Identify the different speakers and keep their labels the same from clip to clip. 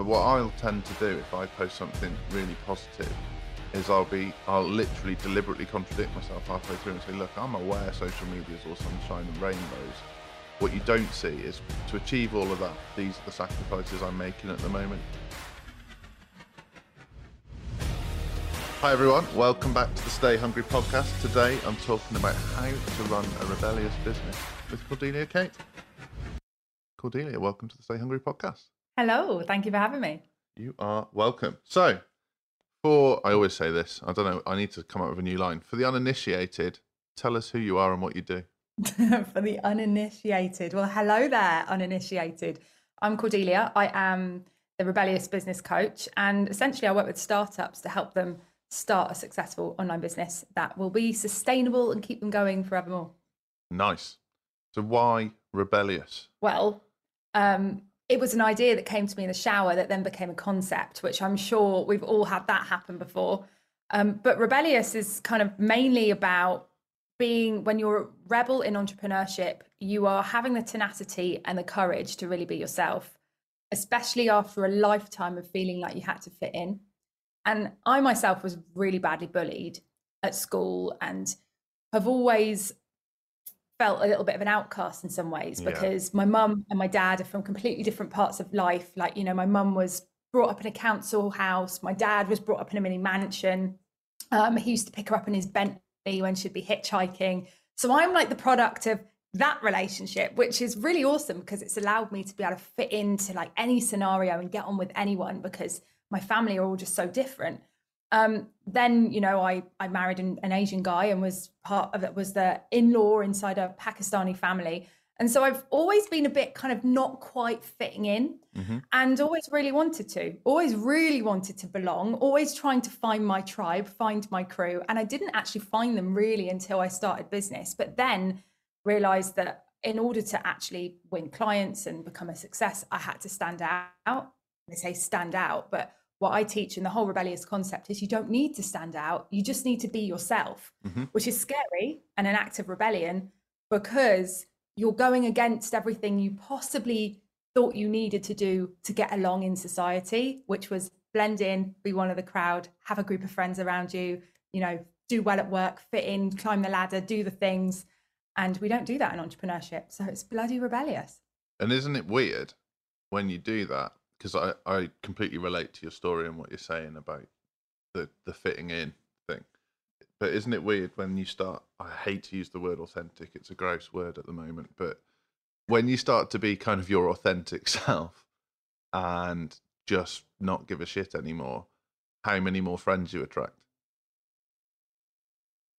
Speaker 1: But what I'll tend to do if I post something really positive is I'll be I'll literally deliberately contradict myself halfway through and say, look, I'm aware social media is all sunshine and rainbows. What you don't see is to achieve all of that, these are the sacrifices I'm making at the moment. Hi everyone, welcome back to the Stay Hungry podcast. Today I'm talking about how to run a rebellious business with Cordelia Kate. Cordelia, welcome to the Stay Hungry podcast.
Speaker 2: Hello, thank you for having me.
Speaker 1: You are welcome. So, for I always say this, I don't know, I need to come up with a new line. For the uninitiated, tell us who you are and what you do.
Speaker 2: for the uninitiated, well, hello there, uninitiated. I'm Cordelia. I am the rebellious business coach, and essentially, I work with startups to help them start a successful online business that will be sustainable and keep them going forevermore.
Speaker 1: Nice. So, why rebellious?
Speaker 2: Well, um, it was an idea that came to me in the shower that then became a concept, which I'm sure we've all had that happen before. Um, but rebellious is kind of mainly about being when you're a rebel in entrepreneurship, you are having the tenacity and the courage to really be yourself, especially after a lifetime of feeling like you had to fit in. And I myself was really badly bullied at school and have always felt a little bit of an outcast in some ways because yeah. my mum and my dad are from completely different parts of life. Like, you know, my mum was brought up in a council house, my dad was brought up in a mini mansion. Um, he used to pick her up in his Bentley when she'd be hitchhiking. So I'm like the product of that relationship, which is really awesome because it's allowed me to be able to fit into like any scenario and get on with anyone because my family are all just so different. Um, then you know I I married an, an, Asian guy and was part of it was the in-law inside a Pakistani family. And so I've always been a bit kind of not quite fitting in mm-hmm. and always really wanted to, always really wanted to belong, always trying to find my tribe, find my crew. And I didn't actually find them really until I started business, but then realized that in order to actually win clients and become a success, I had to stand out. They say stand out, but what I teach in the whole rebellious concept is you don't need to stand out. You just need to be yourself, mm-hmm. which is scary and an act of rebellion because you're going against everything you possibly thought you needed to do to get along in society, which was blend in, be one of the crowd, have a group of friends around you, you know, do well at work, fit in, climb the ladder, do the things. And we don't do that in entrepreneurship. So it's bloody rebellious.
Speaker 1: And isn't it weird when you do that? Because I, I completely relate to your story and what you're saying about the the fitting in thing. But isn't it weird when you start? I hate to use the word authentic; it's a gross word at the moment. But when you start to be kind of your authentic self and just not give a shit anymore, how many more friends you attract?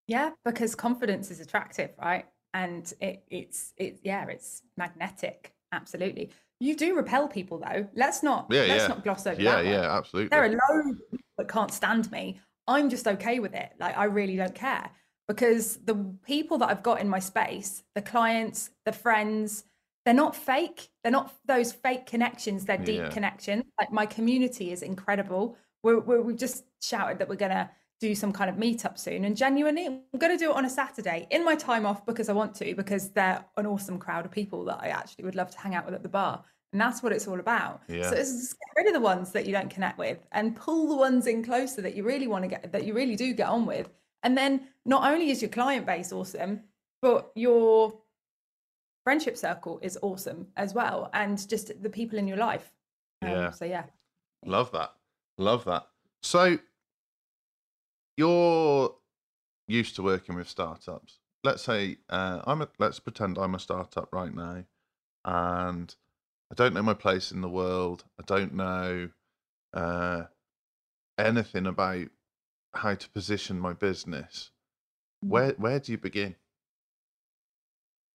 Speaker 2: Yeah, because confidence is attractive, right? And it, it's it yeah, it's magnetic. Absolutely. You do repel people though. Let's not yeah, let's yeah. not gloss over
Speaker 1: yeah,
Speaker 2: that.
Speaker 1: Yeah, yeah, absolutely.
Speaker 2: There are loads that can't stand me. I'm just okay with it. Like I really don't care because the people that I've got in my space, the clients, the friends, they're not fake. They're not those fake connections. They're deep yeah. connections. Like my community is incredible. We're, we're, we've just shouted that we're gonna do some kind of meetup soon. And genuinely, I'm going to do it on a Saturday in my time off because I want to, because they're an awesome crowd of people that I actually would love to hang out with at the bar. And that's what it's all about. Yeah. So it's just get rid of the ones that you don't connect with and pull the ones in closer that you really want to get, that you really do get on with. And then not only is your client base awesome, but your friendship circle is awesome as well. And just the people in your life. Um, yeah. So yeah.
Speaker 1: Love that. Love that. So you're used to working with startups. Let's say uh, I'm a, let's pretend I'm a startup right now, and I don't know my place in the world. I don't know uh, anything about how to position my business. Mm. Where where do you begin?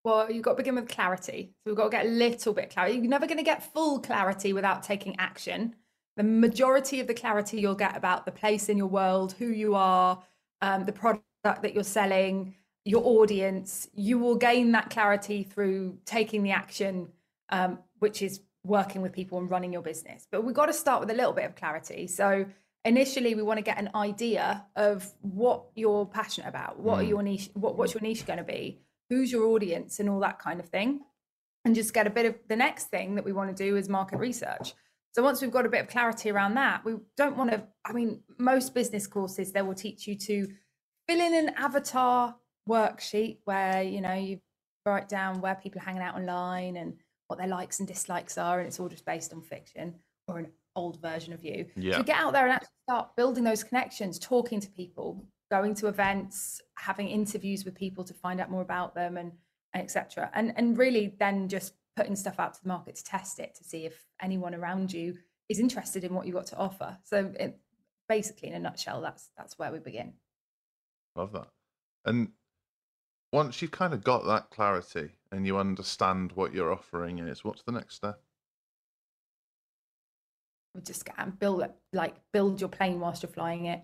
Speaker 2: Well, you've got to begin with clarity. So we've got to get a little bit clarity. You're never going to get full clarity without taking action the majority of the clarity you'll get about the place in your world, who you are, um, the product that you're selling, your audience, you will gain that clarity through taking the action, um, which is working with people and running your business. But we've got to start with a little bit of clarity. So initially, we want to get an idea of what you're passionate about, what mm. are your niche, what, what's your niche going to be, who's your audience, and all that kind of thing. And just get a bit of the next thing that we want to do is market research. So once we've got a bit of clarity around that, we don't want to. I mean, most business courses they will teach you to fill in an avatar worksheet where you know you write down where people are hanging out online and what their likes and dislikes are, and it's all just based on fiction or an old version of you.
Speaker 1: Yeah.
Speaker 2: So get out there and actually start building those connections, talking to people, going to events, having interviews with people to find out more about them, and, and etc. And and really then just putting stuff out to the market to test it to see if anyone around you is interested in what you've got to offer. So it, basically, in a nutshell, that's that's where we begin.
Speaker 1: Love that. And once you've kind of got that clarity and you understand what your offering is, what's the next step?
Speaker 2: We just get and build like build your plane whilst you're flying it.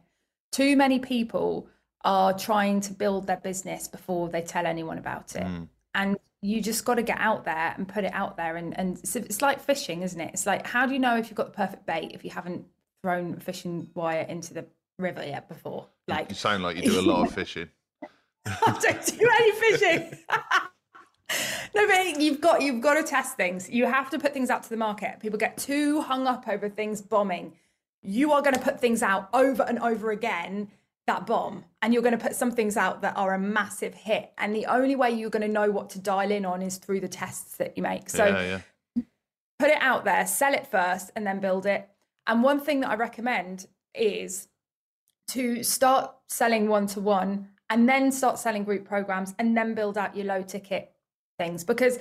Speaker 2: Too many people are trying to build their business before they tell anyone about it.
Speaker 1: Mm.
Speaker 2: And you just got to get out there and put it out there. And, and it's, it's like fishing, isn't it? It's like, how do you know if you've got the perfect bait if you haven't thrown fishing wire into the river yet before? Like,
Speaker 1: You sound like you do a lot of fishing.
Speaker 2: I don't do any fishing. no, but you've got you've got to test things. You have to put things out to the market. People get too hung up over things bombing. You are going to put things out over and over again that bomb, and you're going to put some things out that are a massive hit. And the only way you're going to know what to dial in on is through the tests that you make. So
Speaker 1: yeah, yeah.
Speaker 2: put it out there, sell it first, and then build it. And one thing that I recommend is to start selling one to one and then start selling group programs and then build out your low ticket things because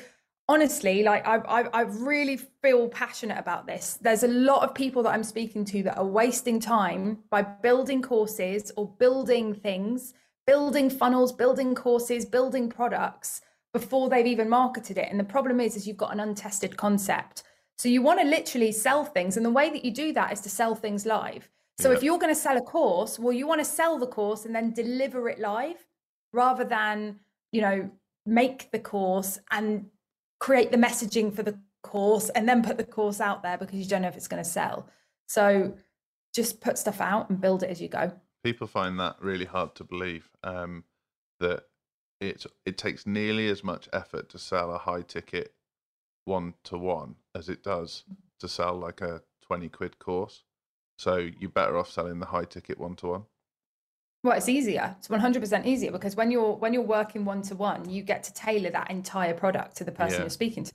Speaker 2: honestly like I, I i really feel passionate about this. There's a lot of people that i'm speaking to that are wasting time by building courses or building things building funnels building courses building products before they've even marketed it. And the problem is is you've got an untested concept. So you want to literally sell things and the way that you do that is to sell things live. So
Speaker 1: Yeah.
Speaker 2: if you're going to sell a course, well, you want to sell the course and then deliver it live rather than, you know, make the course and create the messaging for the course and then put the course out there because you don't know if it's going to sell. So just put stuff out and build it as you go.
Speaker 1: People find that really hard to believe um, that it it takes nearly as much effort to sell a high ticket one to one as it does to sell like a 20 quid course. So you're better off selling the high ticket one to one.
Speaker 2: Well, it's easier. It's 100% easier because when you're when you're working one to one, you get to tailor that entire product to the person
Speaker 1: Yeah.
Speaker 2: you're speaking to.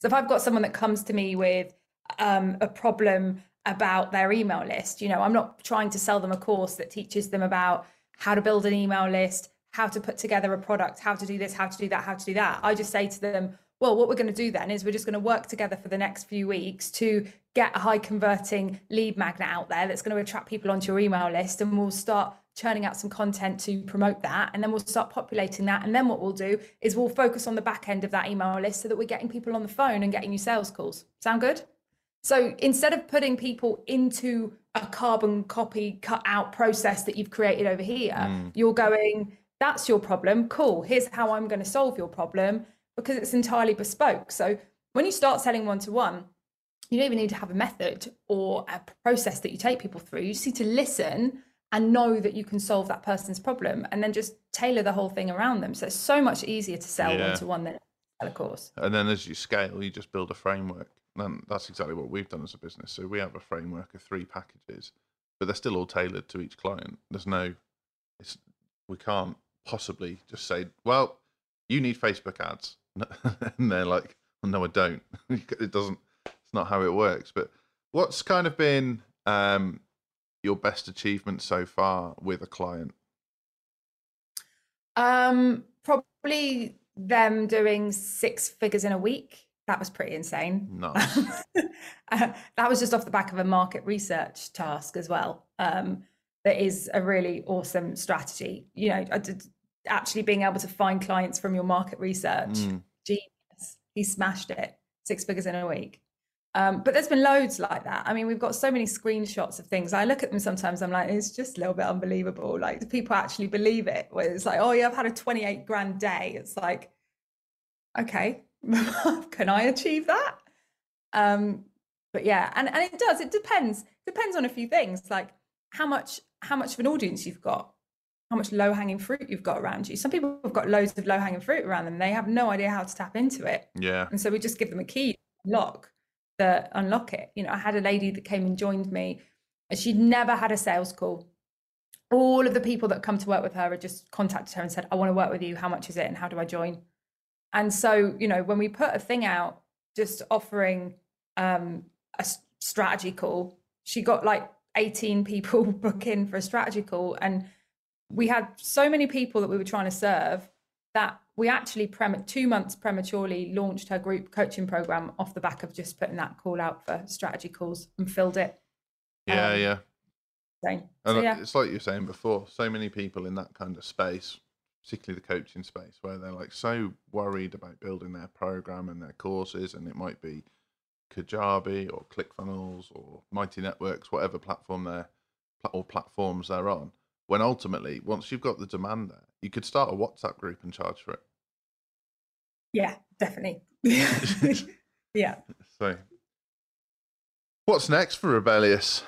Speaker 2: So if I've got someone that comes to me with um, a problem about their email list, you know, I'm not trying to sell them a course that teaches them about how to build an email list, how to put together a product, how to do this, how to do that, how to do that. I just say to them, well, what we're going to do then is we're just going to work together for the next few weeks to get a high converting lead magnet out there that's going to attract people onto your email list and we'll start churning out some content to promote that and then we'll start populating that. And then what we'll do is we'll focus on the back end of that email list so that we're getting people on the phone and getting you sales calls. Sound good? So instead of putting people into a carbon copy cut out process that you've created over here hmm. you're going that's your problem. Cool. Here's how i'm going to solve your problem because it's entirely bespoke. So when you start selling one to one you don't even need to have a method or a process that you take people through. You just need to listen and know that you can solve that person's problem and then just tailor the whole thing around them. So it's so much easier to sell
Speaker 1: Yeah.
Speaker 2: one to one than sell a course.
Speaker 1: And then as you scale, you just build a framework. And that's exactly what we've done as a business. So we have a framework of three packages, but they're still all tailored to each client. There's no, it's, we can't possibly just say, well, you need Facebook ads. and they're like, well, no, I don't. it doesn't, it's not how it works. But what's kind of been um, your best achievement so far with a client?
Speaker 2: Um, probably them doing six figures in a week. That was pretty insane.
Speaker 1: Nice.
Speaker 2: Uh, that was just off the back of a market research task as well. Um, that is a really awesome strategy. You know, actually being able to find clients from your market research,
Speaker 1: Mm.
Speaker 2: genius. He smashed it, six figures in a week. Um, but there's been loads like that. I mean, we've got so many screenshots of things. I look at them sometimes. I'm like, it's just a little bit unbelievable. Like, do people actually believe it? Where it's like, oh yeah, I've had a 28 grand day. It's like, okay, can I achieve that? Um, but yeah, and, and it does. It depends. Depends on a few things, like how much how much of an audience you've got, how much low hanging fruit you've got around you. Some people have got loads of low hanging fruit around them. They have no idea how to tap into it,
Speaker 1: Yeah.
Speaker 2: and so we just give them a key lock. That unlock it. You know, I had a lady that came and joined me, and she'd never had a sales call. All of the people that come to work with her had just contacted her and said, "I want to work with you. How much is it, and how do I join?" And so, you know, when we put a thing out, just offering um, a strategy call, she got like 18 people book in for a strategy call, and we had so many people that we were trying to serve that we actually two months prematurely launched her group coaching program off the back of just putting that call out for strategy calls and filled it.
Speaker 1: Yeah, um, yeah.
Speaker 2: So, so yeah.
Speaker 1: It's like you were saying before, so many people in that kind of space, particularly the coaching space, where they're like so worried about building their program and their courses, and it might be Kajabi or ClickFunnels or Mighty Networks, whatever platform they're or platforms they're on when ultimately, once you've got the demand there, you could start a WhatsApp group and charge for it.
Speaker 2: Yeah, definitely. yeah.
Speaker 1: So, what's next for Rebellious?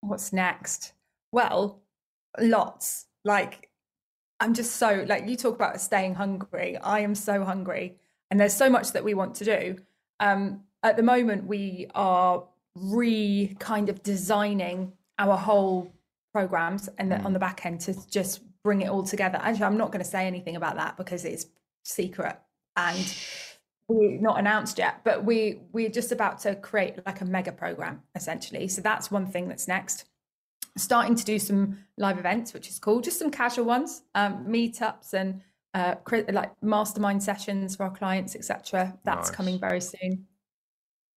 Speaker 2: What's next? Well, lots. Like, I'm just so, like, you talk about staying hungry. I am so hungry. And there's so much that we want to do. Um, at the moment, we are re kind of designing our whole programs and the, mm. on the back end to just bring it all together. Actually, I'm not going to say anything about that because it's secret and we're not announced yet. But we we're just about to create like a mega program essentially. So that's one thing that's next. Starting to do some live events, which is cool. Just some casual ones, um, meetups and uh, like mastermind sessions for our clients, etc. That's nice. coming very soon.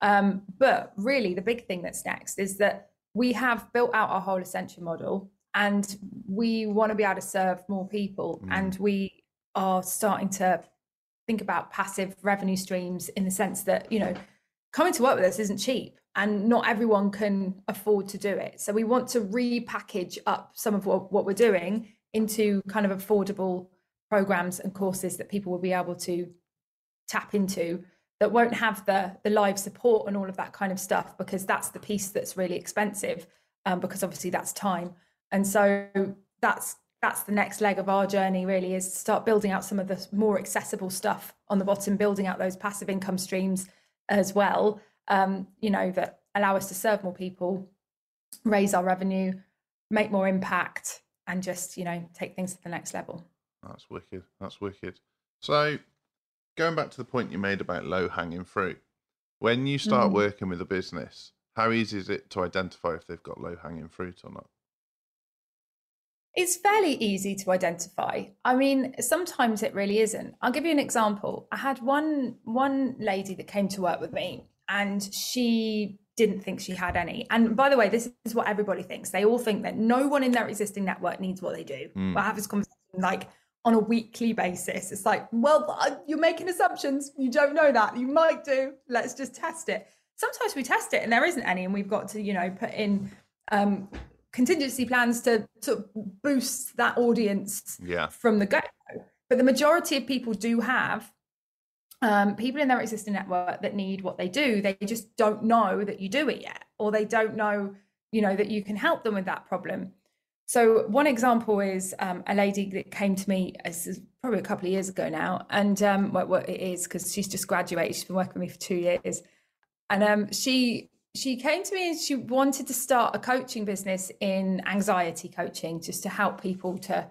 Speaker 2: Um, but really, the big thing that's next is that we have built out our whole ascension model and we want to be able to serve more people mm. and we are starting to think about passive revenue streams in the sense that you know coming to work with us isn't cheap and not everyone can afford to do it. So we want to repackage up some of what, what we're doing into kind of affordable programs and courses that people will be able to tap into that won't have the the live support and all of that kind of stuff because that's the piece that's really expensive um, because obviously that's time. And so that's that's the next leg of our journey really is to start building out some of the more accessible stuff on the bottom building out those passive income streams as well um, you know that allow us to serve more people raise our revenue make more impact and just you know take things to the next level
Speaker 1: that's wicked that's wicked so going back to the point you made about low hanging fruit, when you start mm. working with a business, how easy is it to identify if they've got low hanging fruit or not?
Speaker 2: It's fairly easy to identify. I mean, sometimes it really isn't. I'll give you an example. I had one one lady that came to work with me and she didn't think she had any. And by the way, this is what everybody thinks. They all think that no one in their existing network needs what they do. Mm. I have this conversation like on a weekly basis. It's like, well, uh, you're making assumptions. You don't know that. You might do. Let's just test it. Sometimes we test it and there isn't any, and we've got to, you know, put in um, contingency plans to to boost that audience
Speaker 1: yeah.
Speaker 2: from the go. But the majority of people do have um, people in their existing network that need what they do. They just don't know that you do it yet, or they don't know, you know, that you can help them with that problem. So one example is um, a lady that came to me probably a couple of years ago now, and um, well, well it is because she's just graduated. She's been working with me for two years, and um, she she came to me and she wanted to start a coaching business in anxiety coaching, just to help people to,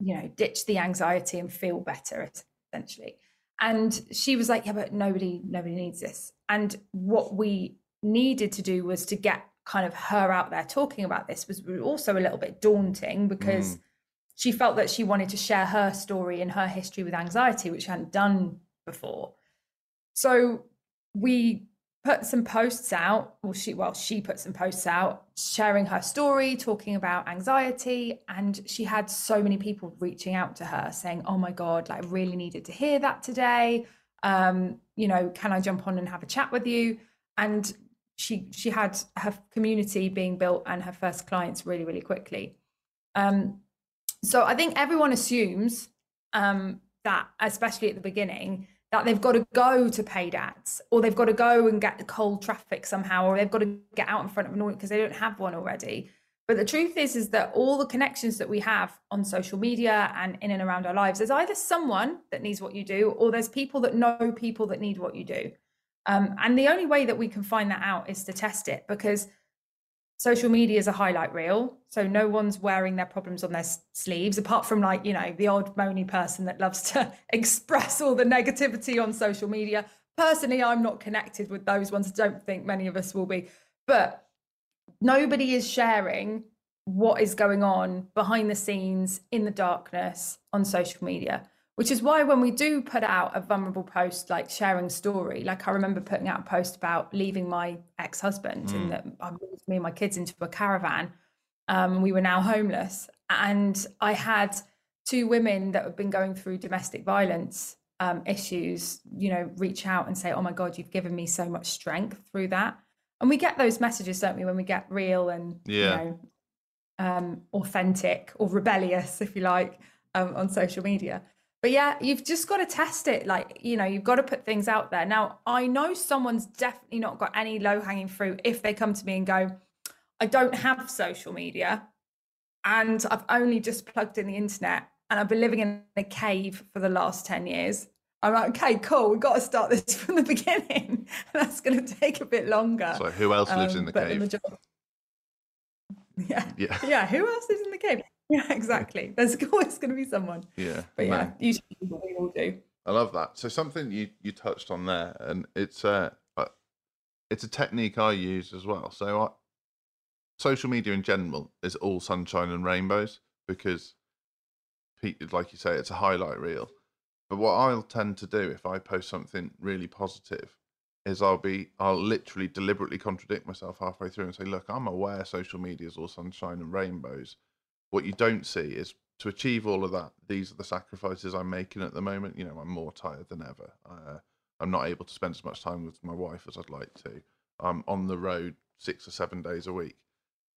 Speaker 2: you know, ditch the anxiety and feel better, essentially. And she was like, "Yeah, but nobody nobody needs this." And what we needed to do was to get kind of her out there talking about this was also a little bit daunting because mm. she felt that she wanted to share her story and her history with anxiety, which she hadn't done before. So we put some posts out, well, she well, she put some posts out sharing her story, talking about anxiety, and she had so many people reaching out to her saying, "Oh my god, like I really needed to hear that today. Um, you know, can I jump on and have a chat with you?" And she she had her community being built and her first clients really really quickly um, so i think everyone assumes um, that especially at the beginning that they've got to go to paid ads or they've got to go and get the cold traffic somehow or they've got to get out in front of an audience because they don't have one already. But the truth is is that all the connections that we have on social media and in and around our lives there's either someone that needs what you do or there's people that know people that need what you do. Um, and the only way that we can find that out is to test it because social media is a highlight reel. So no one's wearing their problems on their sleeves, apart from like, you know, the odd moany person that loves to express all the negativity on social media. Personally, I'm not connected with those ones. I don't think many of us will be. But nobody is sharing what is going on behind the scenes in the darkness on social media which is why when we do put out a vulnerable post like sharing story like i remember putting out a post about leaving my ex-husband mm. and that i moved me and my kids into a caravan um, we were now homeless and i had two women that have been going through domestic violence um, issues you know reach out and say oh my god you've given me so much strength through that and we get those messages don't we when we get real and yeah. you know um, authentic or rebellious if you like um, on social media but yeah, you've just got to test it. Like, you know, you've got to put things out there. Now, I know someone's definitely not got any low hanging fruit if they come to me and go, I don't have social media and I've only just plugged in the internet and I've been living in a cave for the last 10 years. I'm like, okay, cool. We've got to start this from the beginning. And that's going to take a bit longer.
Speaker 1: So, who else lives um, in the cave? The majority...
Speaker 2: yeah. Yeah. Yeah. Who else lives in the cave? Yeah, exactly. There's always going to be someone.
Speaker 1: Yeah.
Speaker 2: But yeah, usually we all do.
Speaker 1: I love that. So something you you touched on there, and it's uh, uh it's a technique I use as well. So I, social media in general is all sunshine and rainbows because, like you say, it's a highlight reel. But what I'll tend to do if I post something really positive is I'll be I'll literally deliberately contradict myself halfway through and say, look, I'm aware social media is all sunshine and rainbows, what you don't see is to achieve all of that, these are the sacrifices I'm making at the moment. You know, I'm more tired than ever. Uh, I'm not able to spend as much time with my wife as I'd like to. I'm on the road six or seven days a week.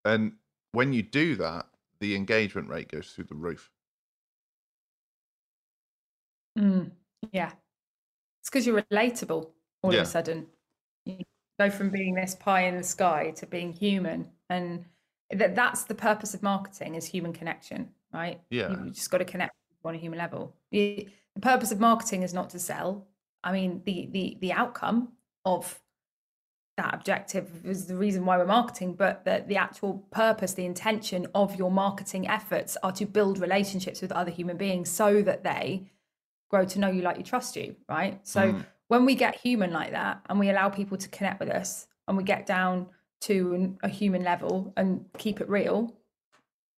Speaker 1: And when you do that, the engagement rate goes through the roof.
Speaker 2: Mm, yeah. It's because you're relatable all yeah. of a sudden. You go from being this pie in the sky to being human. And that that's the purpose of marketing is human connection right?
Speaker 1: Yeah.
Speaker 2: You just got to connect on a human level. The, the purpose of marketing is not to sell. I mean the the the outcome of that objective is the reason why we're marketing but the, the actual purpose the intention of your marketing efforts are to build relationships with other human beings so that they grow to know you like you trust you right? So mm. when we get human like that and we allow people to connect with us and we get down to a human level and keep it real,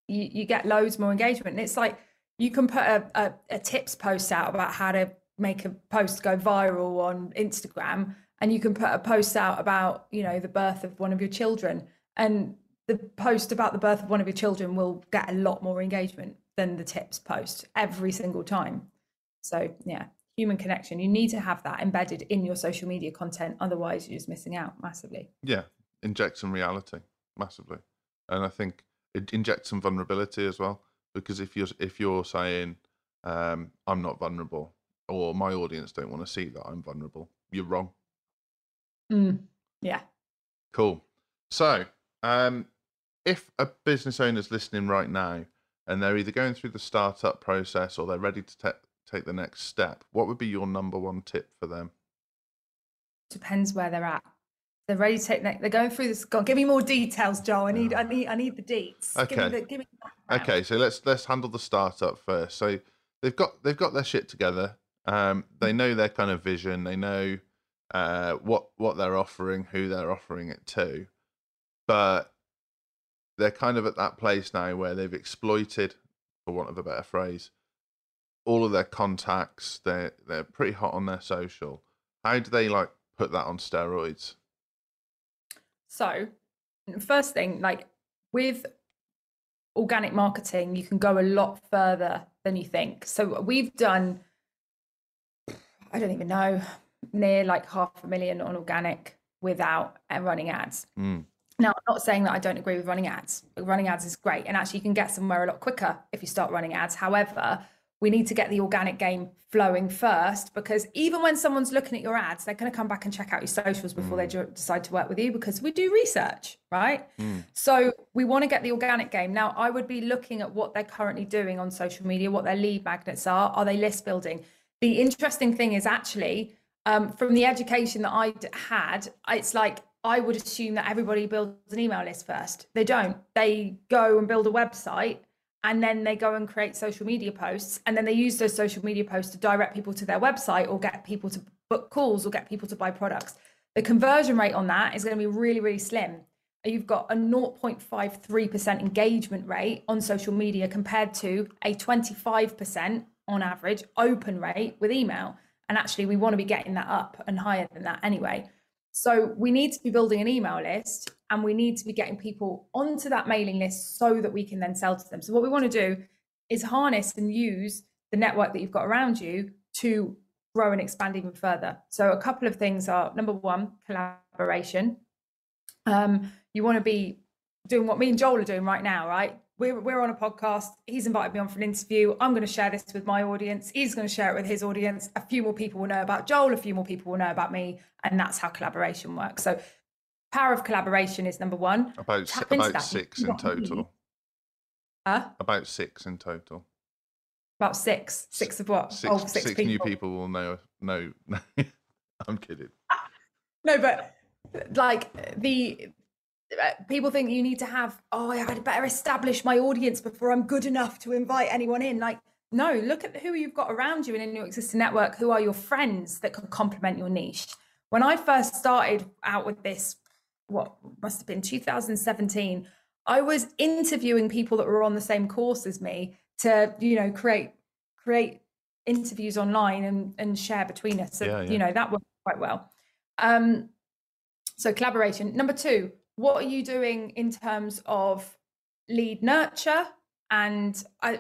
Speaker 2: you, you get loads more engagement. And it's like you can put a, a, a tips post out about how to make a post go viral on Instagram, and you can put a post out about, you know, the birth of one of your children. And the post about the birth of one of your children will get a lot more engagement than the tips post every single time. So, yeah, human connection. You need to have that embedded in your social media content. Otherwise, you're just missing out massively.
Speaker 1: Yeah, injects some reality massively, and I think it injects some vulnerability as well. Because if you're if you're saying um, I'm not vulnerable, or my audience don't want to see that I'm vulnerable, you're wrong.
Speaker 2: Mm, yeah.
Speaker 1: Cool. So, um, if a business owner's listening right now and they're either going through the startup process or they're ready to te- take the next step, what would be your number one tip for them?
Speaker 2: Depends where they're at. They're ready to take. They're going through this. God, give me more details, Joe. I need. I need. I need the deets.
Speaker 1: Okay. Give me the, give me okay. So let's let's handle the startup first. So they've got they've got their shit together. Um, they know their kind of vision. They know uh, what what they're offering, who they're offering it to, but they're kind of at that place now where they've exploited, for want of a better phrase, all of their contacts. They're they're pretty hot on their social. How do they like put that on steroids?
Speaker 2: So, first thing, like with organic marketing, you can go a lot further than you think. So, we've done, I don't even know, near like half a million on organic without uh, running ads. Mm. Now, I'm not saying that I don't agree with running ads. Running ads is great. And actually, you can get somewhere a lot quicker if you start running ads. However, we need to get the organic game flowing first because even when someone's looking at your ads, they're going to come back and check out your socials before mm. they decide to work with you because we do research, right? Mm. So we want to get the organic game. Now, I would be looking at what they're currently doing on social media, what their lead magnets are. Are they list building? The interesting thing is actually, Um, from the education that I had, it's like I would assume that everybody builds an email list first. They don't. They go and build a website and then they go and create social media posts and then they use those social media posts to direct people to their website or get people to book calls or get people to buy products. The conversion rate on that is going to be really, really slim. You've got a 0.53% engagement rate on social media compared to a 25% on average open rate with email. And actually, we want to be getting that up and higher than that anyway. So we need to be building an email list and we need to be getting people onto that mailing list so that we can then sell to them. So what we want to do is harness and use the network that you've got around you to grow and expand even further. So a couple of things are number one, collaboration. Um, you want to be doing what me and Joel are doing right now, right? We're, we're on a podcast. He's invited me on for an interview. I'm going to share this with my audience. He's going to share it with his audience. A few more people will know about Joel. A few more people will know about me. And that's how collaboration works. So power of collaboration is number one.
Speaker 1: About, about six in total.
Speaker 2: Huh?
Speaker 1: About six in total.
Speaker 2: About six. Six of what?
Speaker 1: Six, oh, six, six people. new people will know. No, I'm kidding.
Speaker 2: Ah, no, but like the people think you need to have oh i'd better establish my audience before i'm good enough to invite anyone in. Like no look at who you've got around you and in your existing network who are your friends that can complement your niche. When i first started out with this what must have been 2017 i was interviewing people that were on the same course as me to you know create create interviews online and and share between us. So yeah, yeah. you know that worked quite well. Um so collaboration. Number two what are you doing in terms of lead nurture and uh,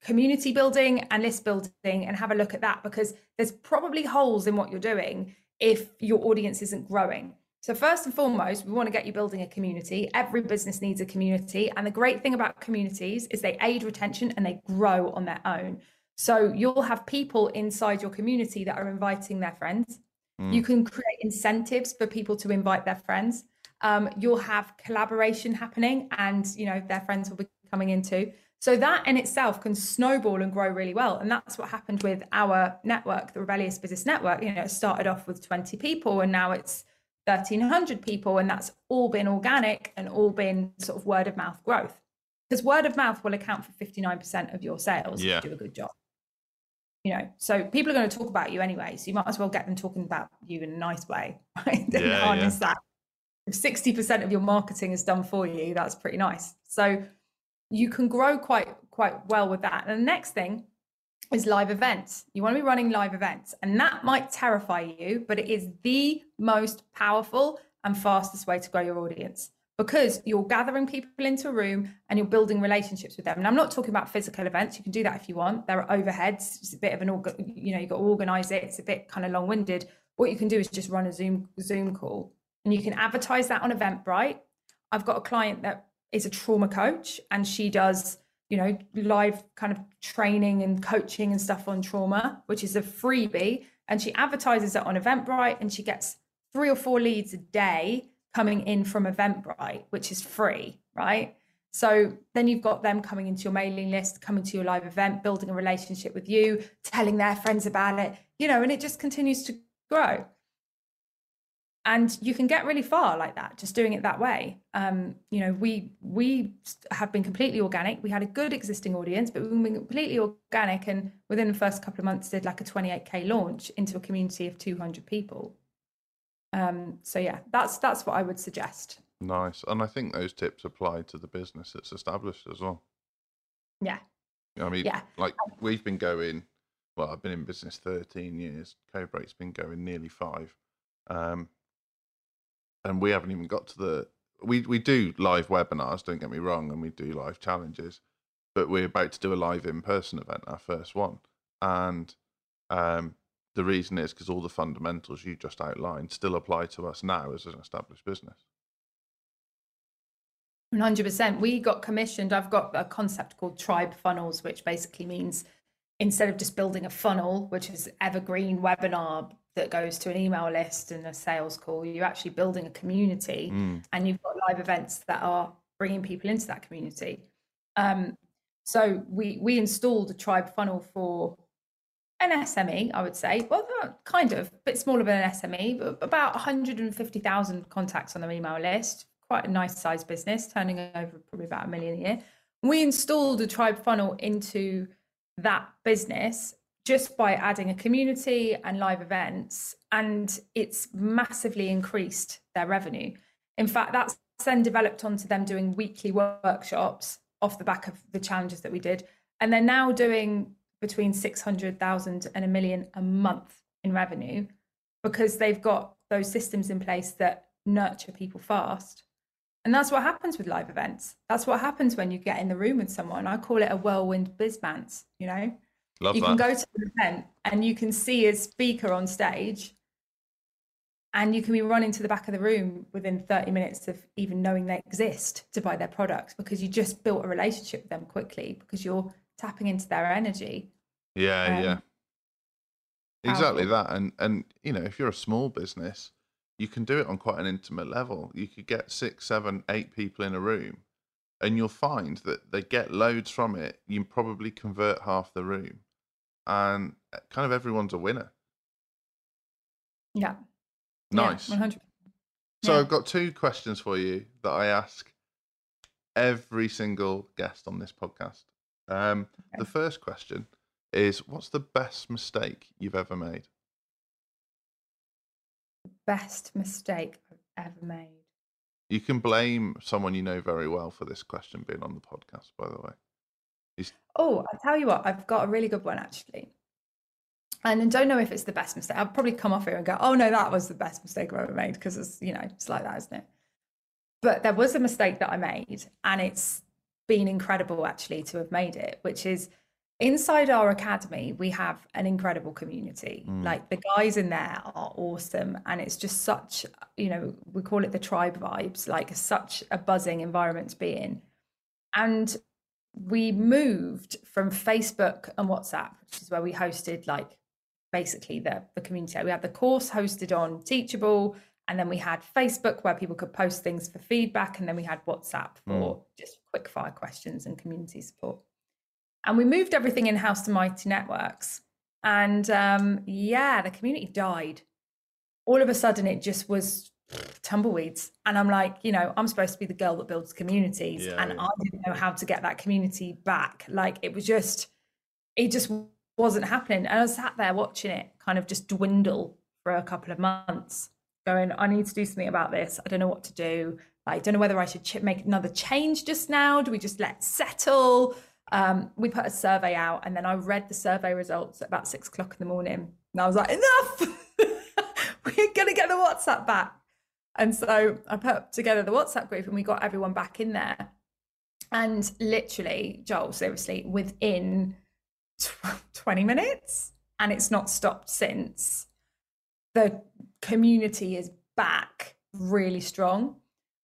Speaker 2: community building and list building and have a look at that? Because there's probably holes in what you're doing if your audience isn't growing. So first and foremost we want to get you building a community. Every business needs a community. And the great thing about communities is they aid retention and they grow on their own. So you'll have people inside your community that are inviting their friends. Mm. you can create incentives for people to invite their friends um, you'll have collaboration happening and you know their friends will be coming into so that in itself can snowball and grow really well. And that's what happened with our network the rebellious business network. You know it started off with 20 people and now it's 1300 people and that's all been organic and all been sort of word of mouth growth. Because word of mouth will account for 59% of your sales yeah. if you do a good job. You know so people are going to talk about you anyway so you might as well get them talking about you in a nice way right? Yeah, harness yeah. that if 60% of your marketing is done for you, that's pretty nice. So you can grow quite quite well with that. And the next thing is live events. You want to be running live events, and that might terrify you, but it is the most powerful and fastest way to grow your audience because you're gathering people into a room and you're building relationships with them. And I'm not talking about physical events. You can do that if you want. There are overheads. It's a bit of an, you know, you've got to organize it. It's a bit kind of long winded. What you can do is just run a Zoom Zoom call and you can advertise that on Eventbrite. I've got a client that is a trauma coach and she does, you know, live kind of training and coaching and stuff on trauma, which is a freebie. And she advertises it on Eventbrite and she gets three or four leads a day coming in from Eventbrite, which is free, right? So then you've got them coming into your mailing list, coming to your live event, building a relationship with you, telling their friends about it, you know, and it just continues to grow and you can get really far like that just doing it that way. Um, you know we we have been completely organic. We had a good existing audience but we've been completely organic and within the first couple of months did like a 28k launch into a community of 200 people. Um, so yeah that's that's what i would suggest.
Speaker 1: Nice. And i think those tips apply to the business that's established as well.
Speaker 2: Yeah.
Speaker 1: I mean? Yeah. Like we've been going well i've been in business 13 years. Codebreak's been going nearly five. Um, and we haven't even got to the we we do live webinars don't get me wrong and we do live challenges but we're about to do a live in-person event our first one. And um, the reason is because all the fundamentals you just outlined still apply to us now as an established business.
Speaker 2: 100% we got commissioned i've got a concept called tribe funnels which basically means instead of just building a funnel which is evergreen webinar that goes to an email list and a sales call. You're actually building a community, mm. and you've got live events that are bringing people into that community. Um, so we we installed a tribe funnel for an SME, I would say. Well, kind of, a bit smaller than an SME, but about 150,000 contacts on their email list. Quite a nice sized business, turning over probably about a million a year. We installed a tribe funnel into that business just by adding a community and live events, and it's massively increased their revenue. In fact, that's then developed onto them doing weekly workshops off the back of the challenges that we did. And they're now doing between 600,000 and a million a month in revenue because they've got those systems in place that nurture people fast. And that's what happens with live events. That's what happens when you get in the room with someone. I call it a whirlwind bizmance, you know?
Speaker 1: Love
Speaker 2: you
Speaker 1: that.
Speaker 2: can go to an event and you can see a speaker on stage and you can be running to the back of the room within 30 minutes of even knowing they exist to buy their products because you just built a relationship with them quickly because you're tapping into their energy.
Speaker 1: Yeah,
Speaker 2: Um,
Speaker 1: yeah. Exactly that. And and you know, if you're a small business, you can do it on quite an intimate level. You could get six, seven, eight people in a room and you'll find that they get loads from it. You probably convert half the room. And uh, kind of everyone's a winner.
Speaker 2: Yeah.
Speaker 1: Nice.
Speaker 2: Yeah, 100
Speaker 1: So
Speaker 2: Yeah.
Speaker 1: I've got two questions for you that I ask every single guest on this podcast. Um, The first question is What's the best mistake you've ever made?
Speaker 2: The best mistake I've ever made.
Speaker 1: You can blame someone you know very well for this question being on the podcast, by the way.
Speaker 2: Oh, I'll tell you what, I've got a really good one actually. And I don't know if it's the best mistake. I'll probably come off here and go, oh no, that was the best mistake I've ever made because it's, you know, it's like that, isn't it? But there was a mistake that I made and it's been incredible actually to have made it, which is inside our academy, we have an incredible community.
Speaker 1: Mm.
Speaker 2: Like the guys in there are awesome. And it's just such, you know, we call it the tribe vibes, like such a buzzing environment to be in. And we moved from Facebook and WhatsApp, which is where we hosted like basically the, the community. We had the course hosted on Teachable, and then we had Facebook where people could post things for feedback, and then we had WhatsApp for just quick fire questions and community support. And we moved everything in house to Mighty Networks. And um, yeah, the community died. All of a sudden, it just was tumbleweeds. And I'm like, you know, I'm supposed to be the girl that builds communities.
Speaker 1: Yeah,
Speaker 2: and
Speaker 1: yeah.
Speaker 2: I didn't know how to get that community back. Like it was just, it just wasn't happening. And I sat there watching it kind of just dwindle for a couple of months, going, I need to do something about this. I don't know what to do. I don't know whether I should ch- make another change just now. Do we just let settle? Um, we put a survey out, and then I read the survey results at about six o'clock in the morning. And I was like, enough! We're going to get the WhatsApp back. And so I put together the WhatsApp group and we got everyone back in there. And literally, Joel, seriously, within tw- 20 minutes, and it's not stopped since, the community is back really strong.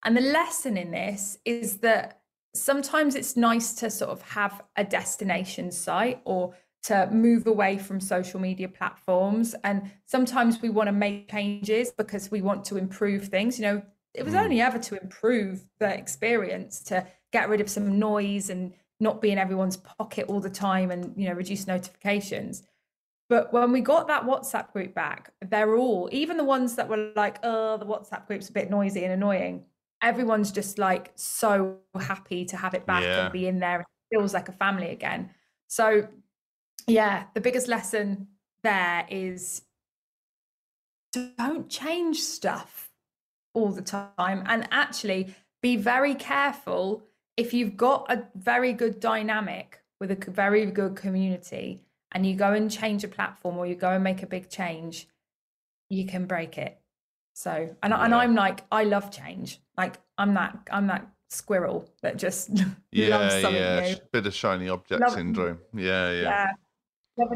Speaker 2: And the lesson in this is that sometimes it's nice to sort of have a destination site or to move away from social media platforms. And sometimes we want to make changes because we want to improve things. You know, it was
Speaker 1: Mm.
Speaker 2: only ever to improve the experience, to get rid of some noise and not be in everyone's pocket all the time and, you know, reduce notifications. But when we got that WhatsApp group back, they're all, even the ones that were like, oh, the WhatsApp group's a bit noisy and annoying, everyone's just like so happy to have it back
Speaker 1: Yeah.
Speaker 2: and be in there. It feels like a family again. So, yeah, the biggest lesson there is don't change stuff all the time and actually be very careful if you've got a very good dynamic with a very good community and you go and change a platform or you go and make a big change you can break it so and, and i'm like i love change like i'm that i'm that squirrel that just loves
Speaker 1: Yeah,
Speaker 2: something
Speaker 1: yeah.
Speaker 2: new
Speaker 1: Bit of shiny object
Speaker 2: Love-
Speaker 1: syndrome. Yeah, yeah.
Speaker 2: yeah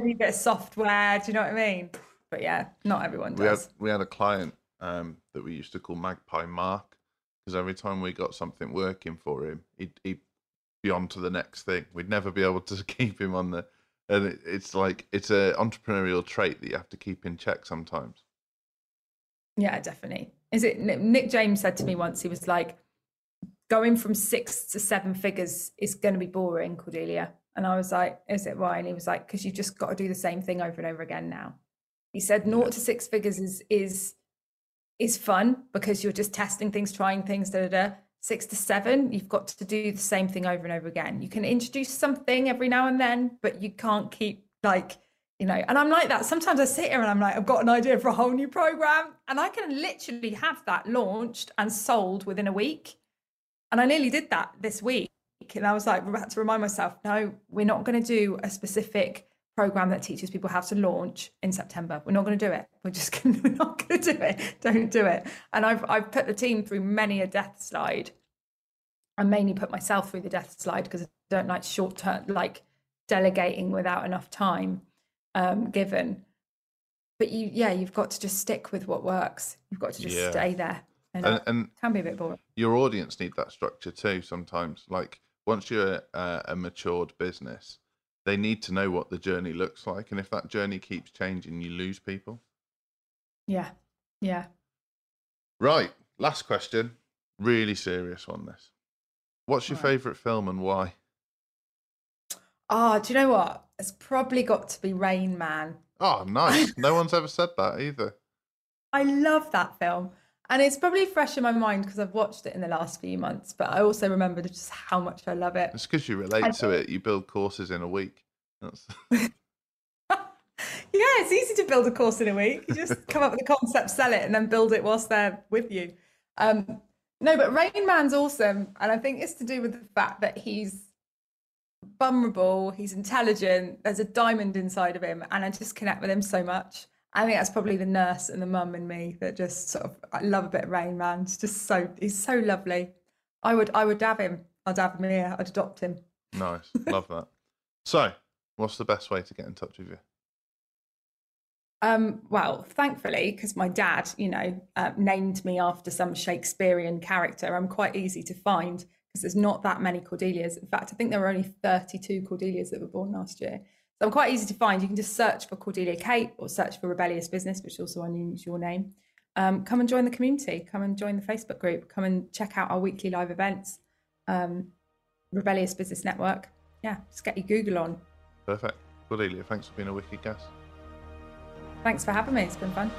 Speaker 2: new bit of software do you know what i mean but yeah not everyone
Speaker 1: we had
Speaker 2: does
Speaker 1: we had a client um, that we used to call Magpie Mark because every time we got something working for him, he'd, he'd be on to the next thing. We'd never be able to keep him on the, and it, it's like it's a entrepreneurial trait that you have to keep in check sometimes.
Speaker 2: Yeah, definitely. Is it Nick James said to me once, he was like, going from six to seven figures is going to be boring, Cordelia. And I was like, Is it why? And he was like, Because you've just got to do the same thing over and over again now. He said, Naught to six figures is is is fun because you're just testing things, trying things, da da da. Six to seven, you've got to do the same thing over and over again. You can introduce something every now and then, but you can't keep like you know and i'm like that sometimes i sit here and i'm like i've got an idea for a whole new program and i can literally have that launched and sold within a week and i nearly did that this week and i was like I had to remind myself no we're not going to do a specific program that teaches people how to launch in september we're not going to do it we're just gonna, we're not going to do it don't do it and i've i've put the team through many a death slide i mainly put myself through the death slide because i don't like short term like delegating without enough time um, given. But you, yeah, you've got to just stick with what works. You've got to just
Speaker 1: Yeah.
Speaker 2: stay there. And,
Speaker 1: And,
Speaker 2: it
Speaker 1: and
Speaker 2: can be a bit boring.
Speaker 1: your audience need that structure too sometimes like once you're a, a matured business they need to know what the journey looks like and if that journey keeps changing you lose people
Speaker 2: Yeah, yeah.
Speaker 1: right last question really serious on this what's your
Speaker 2: right.
Speaker 1: favorite film and why
Speaker 2: Oh, do you know what? It's probably got to be Rain Man.
Speaker 1: oh nice no one's ever said that either
Speaker 2: I love that film. And it's probably fresh in my mind because I've watched it in the last few months, but I also remember just how much I love it.
Speaker 1: it's because you relate to it you build courses in a week that's
Speaker 2: yeah, it's easy to build a course in a week. You just come up with a concept, sell it, and then build it whilst they're with you. Um, no, but Rain Man's awesome, and I think it's to do with the fact that he's vulnerable, he's intelligent. There's a diamond inside of him, and I just connect with him so much. I think that's probably the nurse and the mum in me that just sort of I love a bit of Rain Man. It's just so he's so lovely. I would I would dab him. I'd have him here. I'd adopt him.
Speaker 1: nice love that so what's the best way to get in touch with you
Speaker 2: Um, well, thankfully, because my dad, you know, uh, named me after some Shakespearean character, I'm quite easy to find because there's not that many Cordelias. In fact, I think there were only 32 Cordelias that were born last year. So I'm quite easy to find. You can just search for Cordelia Kate or search for Rebellious Business, which is also unusual your name. Um, come and join the community. Come and join the Facebook group. Come and check out our weekly live events. Um, Rebellious Business Network. Yeah, just get your Google on.
Speaker 1: perfect cordelia thanks for being a wicked guest
Speaker 2: Thanks for having me. It's been fun.